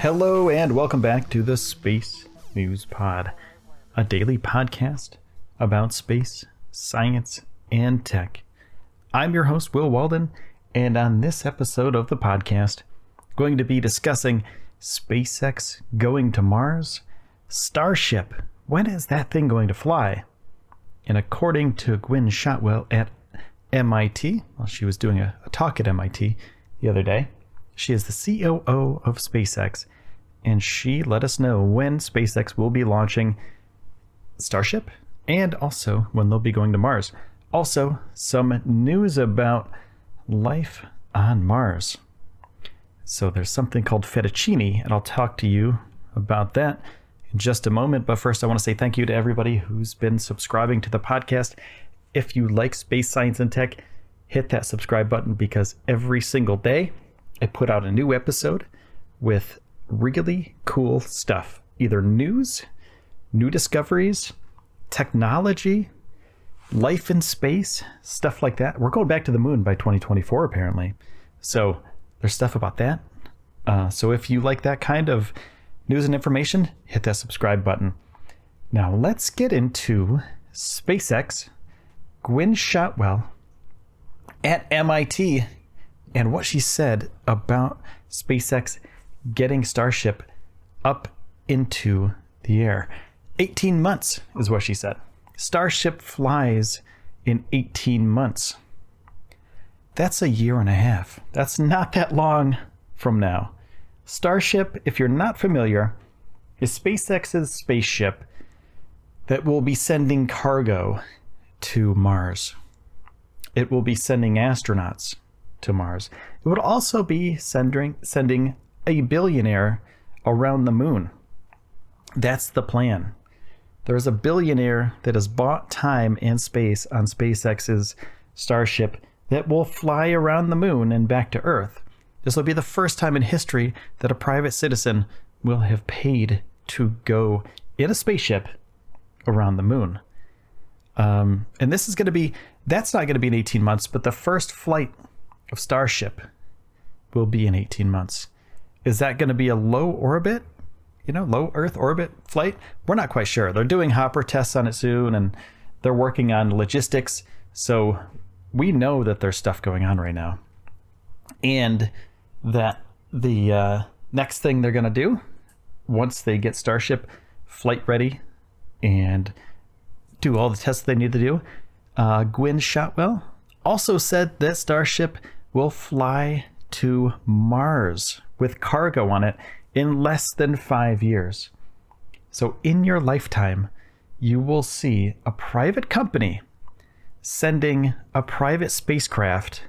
Hello and welcome back to the Space News Pod, a daily podcast about space, science, and tech. I'm your host, Will Walden, and on this episode of the podcast, going to be discussing SpaceX going to Mars, Starship. When is that thing going to fly? And according to Gwynne Shotwell at MIT, well, she was doing a, a talk at MIT the other day. She is the COO of SpaceX, and she let us know when SpaceX will be launching Starship and also when they'll be going to Mars. Also, some news about life on Mars. So, there's something called fettuccine, and I'll talk to you about that in just a moment. But first, I want to say thank you to everybody who's been subscribing to the podcast. If you like space science and tech, hit that subscribe button because every single day I put out a new episode with really cool stuff either news, new discoveries, technology, life in space, stuff like that. We're going back to the moon by 2024, apparently. So there's stuff about that. Uh, so if you like that kind of news and information, hit that subscribe button. Now let's get into SpaceX, Gwynne Shotwell at MIT and what she said about SpaceX getting Starship up into the air. 18 months is what she said. Starship flies in 18 months. That's a year and a half. That's not that long from now. Starship, if you're not familiar, is SpaceX's spaceship that will be sending cargo to Mars. It will be sending astronauts to Mars. It would also be sending sending a billionaire around the moon. That's the plan. There's a billionaire that has bought time and space on SpaceX's Starship that will fly around the moon and back to Earth. This will be the first time in history that a private citizen will have paid to go in a spaceship around the moon. Um, and this is going to be, that's not going to be in 18 months, but the first flight of Starship will be in 18 months. Is that going to be a low orbit, you know, low Earth orbit flight? We're not quite sure. They're doing hopper tests on it soon and they're working on logistics. So we know that there's stuff going on right now. And that the uh, next thing they're going to do once they get Starship flight ready and do all the tests they need to do, uh, Gwynne Shotwell also said that Starship will fly to Mars with cargo on it in less than five years. So, in your lifetime, you will see a private company sending a private spacecraft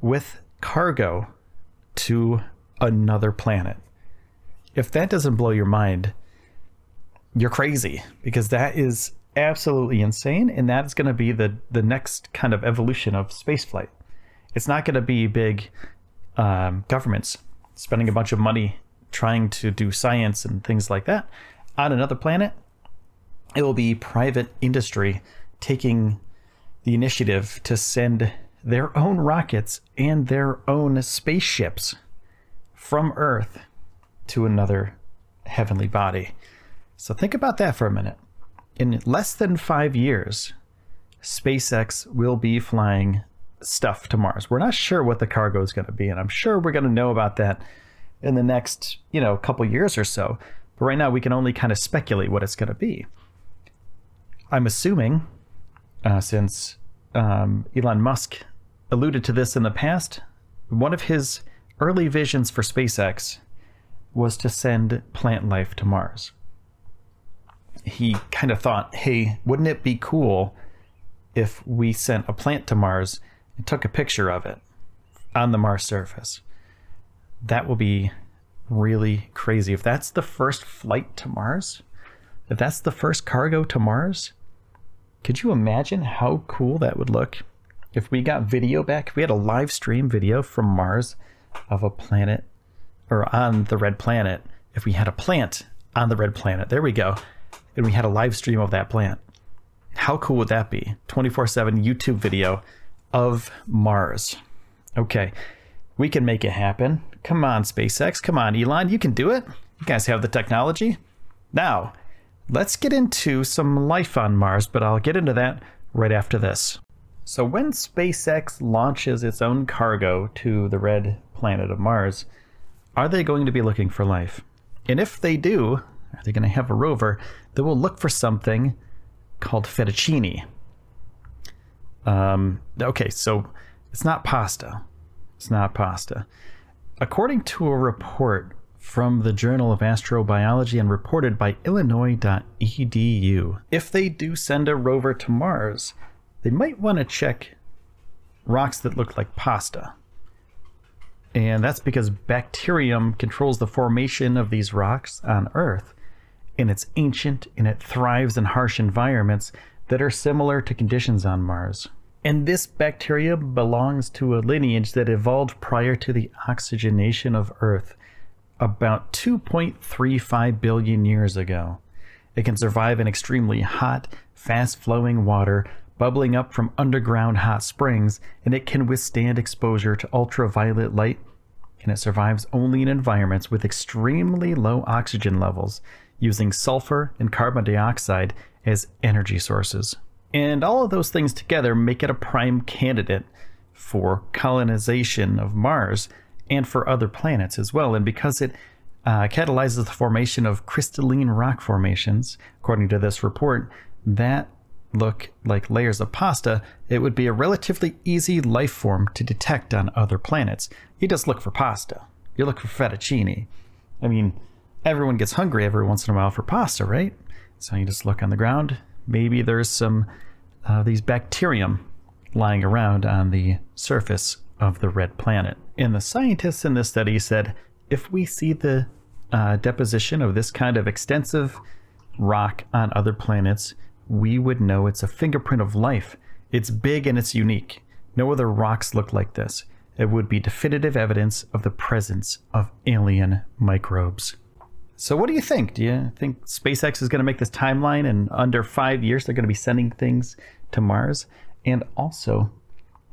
with cargo to another planet. If that doesn't blow your mind, you're crazy because that is absolutely insane and that is going to be the the next kind of evolution of spaceflight. It's not going to be big um, governments spending a bunch of money trying to do science and things like that on another planet. It will be private industry taking the initiative to send their own rockets and their own spaceships from Earth to another heavenly body. So think about that for a minute. In less than five years, SpaceX will be flying stuff to Mars. We're not sure what the cargo is going to be, and I'm sure we're going to know about that in the next, you know, couple years or so. But right now, we can only kind of speculate what it's going to be. I'm assuming, uh, since um, Elon Musk alluded to this in the past, one of his early visions for SpaceX was to send plant life to Mars. He kind of thought, hey, wouldn't it be cool if we sent a plant to Mars and took a picture of it on the Mars surface? That will be really crazy. If that's the first flight to Mars, if that's the first cargo to Mars, could you imagine how cool that would look if we got video back? If we had a live stream video from Mars of a planet or on the red planet, if we had a plant on the red planet, there we go, and we had a live stream of that plant, how cool would that be? 24 7 YouTube video of Mars. Okay, we can make it happen. Come on, SpaceX. Come on, Elon. You can do it. You guys have the technology. Now, let's get into some life on Mars, but I'll get into that right after this. So, when SpaceX launches its own cargo to the red planet of Mars, are they going to be looking for life? And if they do, are they going to have a rover that will look for something called fettuccine? Um, okay, so it's not pasta. It's not pasta. According to a report from the Journal of Astrobiology and reported by Illinois.edu, if they do send a rover to Mars, they might want to check rocks that look like pasta. And that's because bacterium controls the formation of these rocks on Earth. And it's ancient and it thrives in harsh environments that are similar to conditions on Mars. And this bacteria belongs to a lineage that evolved prior to the oxygenation of Earth about 2.35 billion years ago. It can survive in extremely hot, fast flowing water bubbling up from underground hot springs, and it can withstand exposure to ultraviolet light. And it survives only in environments with extremely low oxygen levels, using sulfur and carbon dioxide as energy sources. And all of those things together make it a prime candidate for colonization of Mars and for other planets as well. And because it uh, catalyzes the formation of crystalline rock formations, according to this report, that look like layers of pasta, it would be a relatively easy life form to detect on other planets. You just look for pasta. You look for fettuccine. I mean, everyone gets hungry every once in a while for pasta, right? So you just look on the ground. Maybe there's some uh, these bacterium lying around on the surface of the red planet. And the scientists in this study said if we see the uh, deposition of this kind of extensive rock on other planets, we would know it's a fingerprint of life. It's big and it's unique. No other rocks look like this. It would be definitive evidence of the presence of alien microbes. So, what do you think? Do you think SpaceX is going to make this timeline and under five years they're going to be sending things to Mars? And also,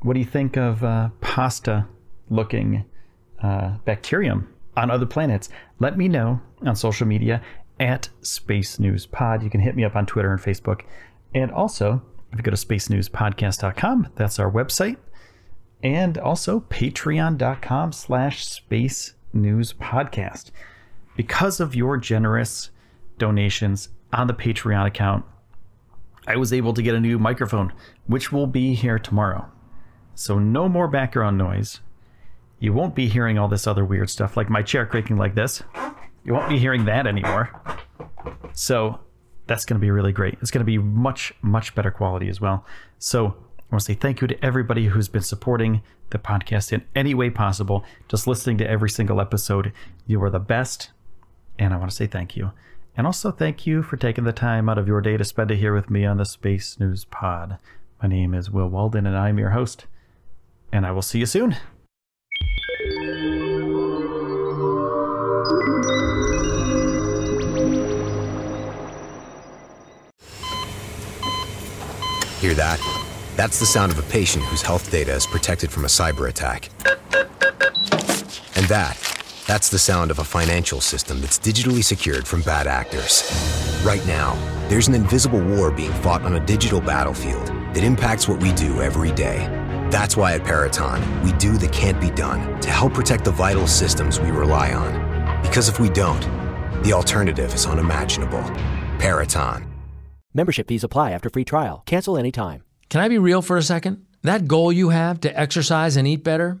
what do you think of uh, pasta looking uh, bacterium on other planets? Let me know on social media at Space News Pod. You can hit me up on Twitter and Facebook. And also, if you go to spacenewspodcast.com, that's our website. And also patreon.com slash space news podcast. Because of your generous donations on the Patreon account, I was able to get a new microphone, which will be here tomorrow. So no more background noise. You won't be hearing all this other weird stuff like my chair creaking like this. You won't be hearing that anymore. So that's going to be really great. It's going to be much, much better quality as well. So I want to say thank you to everybody who's been supporting the podcast in any way possible, just listening to every single episode. You are the best. And I want to say thank you. And also thank you for taking the time out of your day to spend it here with me on the Space News Pod. My name is Will Walden, and I'm your host. And I will see you soon. Hear that? That's the sound of a patient whose health data is protected from a cyber attack. And that, that's the sound of a financial system that's digitally secured from bad actors. Right now, there's an invisible war being fought on a digital battlefield that impacts what we do every day That's why at Peraton, we do the can't be done to help protect the vital systems we rely on. Because if we don't, the alternative is unimaginable. Peraton. Membership fees apply after free trial. Cancel anytime. Can I be real for a second? That goal you have to exercise and eat better,